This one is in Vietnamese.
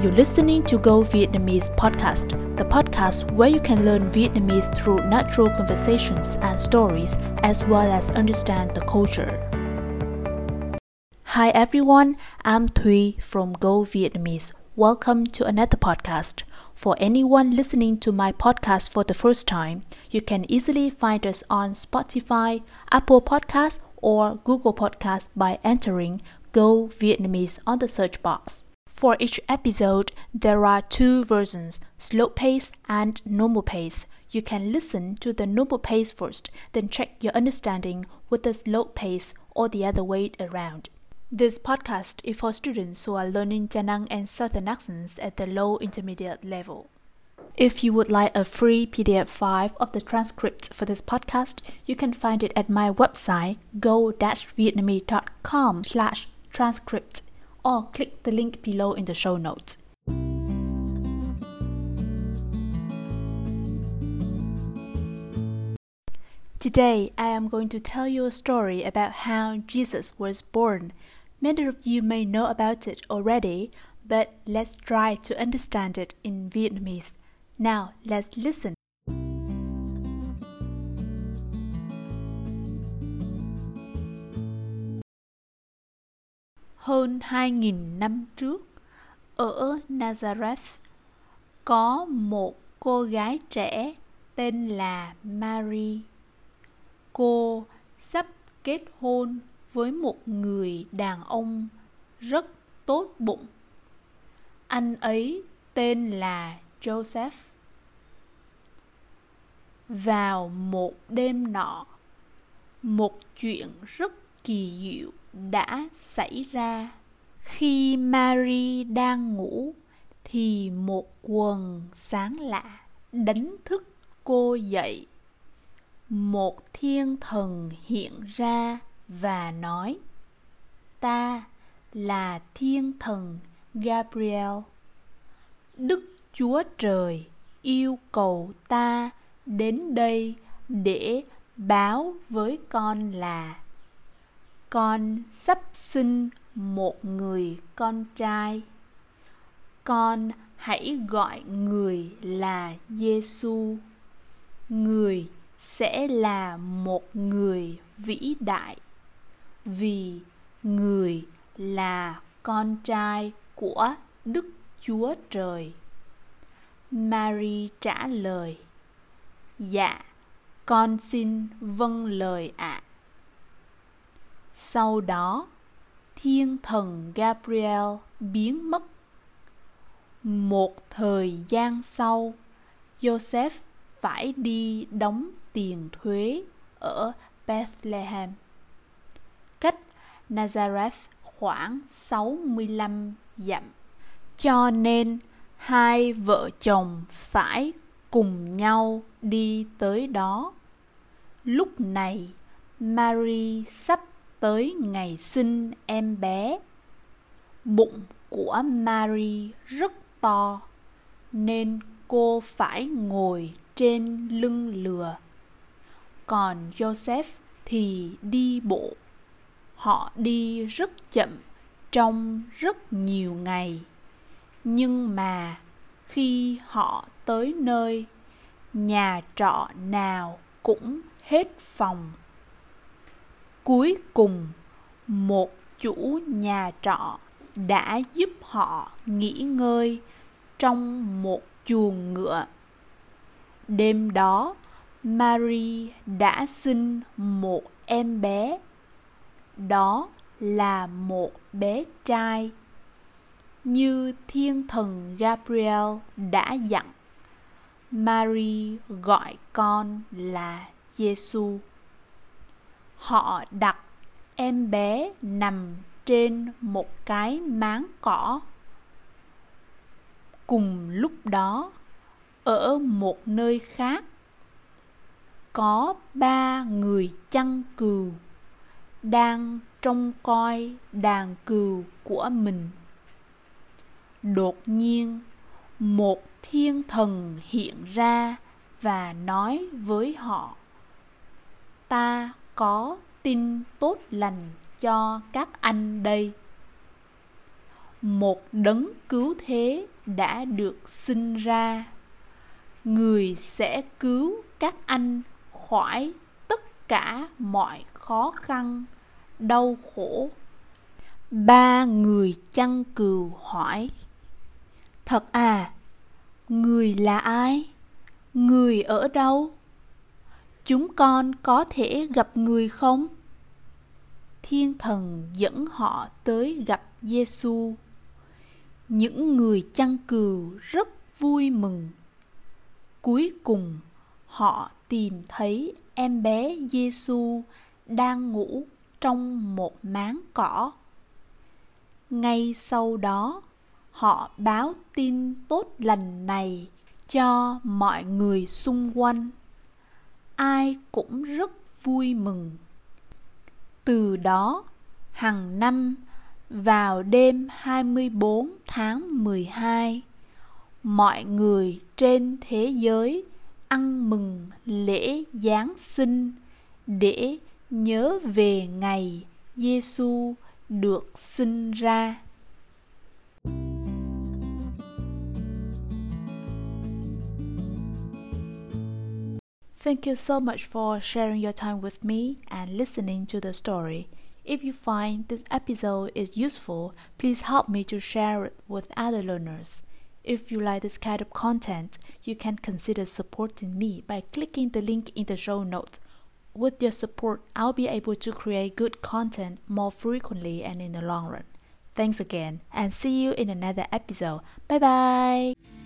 You're listening to Go Vietnamese podcast, the podcast where you can learn Vietnamese through natural conversations and stories, as well as understand the culture. Hi everyone, I'm Thuy from Go Vietnamese. Welcome to another podcast. For anyone listening to my podcast for the first time, you can easily find us on Spotify, Apple Podcasts, or Google Podcasts by entering Go Vietnamese on the search box. For each episode, there are two versions slow pace and normal pace. You can listen to the normal pace first, then check your understanding with the slow pace or the other way around. This podcast is for students who are learning Da and Southern accents at the low intermediate level. If you would like a free PDF file of the transcript for this podcast, you can find it at my website go-vietnamese.com slash transcript or click the link below in the show notes. Today, I am going to tell you a story about how Jesus was born. Many of you may know about it already, but let's try to understand it in Vietnamese. Now, let's listen. Hơn 2.000 năm trước, ở Nazareth, có một cô gái trẻ tên là Mary. Cô sắp kết hôn với một người đàn ông rất tốt bụng. Anh ấy tên là Joseph. Vào một đêm nọ, một chuyện rất kỳ diệu đã xảy ra. Khi Mary đang ngủ, thì một quần sáng lạ đánh thức cô dậy. Một thiên thần hiện ra và nói, ta là thiên thần gabriel. Đức chúa trời yêu cầu ta đến đây để báo với con là con sắp sinh một người con trai con hãy gọi người là Giêsu. Người sẽ là một người vĩ đại vì người là con trai của Đức Chúa Trời. Mary trả lời: Dạ, con xin vâng lời ạ. À. Sau đó, thiên thần Gabriel biến mất. Một thời gian sau, Joseph phải đi đóng tiền thuế ở Bethlehem, cách Nazareth khoảng 65 dặm. Cho nên hai vợ chồng phải cùng nhau đi tới đó. Lúc này, Mary sắp tới ngày sinh em bé. Bụng của Mary rất to nên cô phải ngồi trên lưng lừa. Còn Joseph thì đi bộ. Họ đi rất chậm trong rất nhiều ngày. Nhưng mà khi họ tới nơi, nhà trọ nào cũng hết phòng cuối cùng, một chủ nhà trọ đã giúp họ nghỉ ngơi trong một chuồng ngựa. Đêm đó, Mary đã sinh một em bé. Đó là một bé trai. Như thiên thần Gabriel đã dặn, Mary gọi con là Giêsu họ đặt em bé nằm trên một cái máng cỏ. Cùng lúc đó, ở một nơi khác, có ba người chăn cừu đang trông coi đàn cừu của mình. Đột nhiên, một thiên thần hiện ra và nói với họ, ta có tin tốt lành cho các anh đây. Một đấng cứu thế đã được sinh ra. Người sẽ cứu các anh khỏi tất cả mọi khó khăn, đau khổ. Ba người chăn cừu hỏi, thật à người là ai? Người ở đâu? Chúng con có thể gặp người không? Thiên thần dẫn họ tới gặp giêsu những người chăn cừu rất vui mừng. Cuối cùng, họ tìm thấy em bé giêsu đang ngủ trong một máng cỏ. Ngay sau đó, họ báo tin tốt lành này cho mọi người xung quanh ai cũng rất vui mừng từ đó, hàng năm, vào đêm 24 tháng 12 mọi người trên thế giới ăn mừng lễ Giáng sinh để nhớ về ngày Giêsu được sinh ra. Thank you so much for sharing your time with me and listening to the story. If you find this episode is useful, please help me to share it with other learners. If you like this kind of content, you can consider supporting me by clicking the link in the show notes. With your support, I'll be able to create good content more frequently and in the long run. Thanks again, and see you in another episode. Bye bye!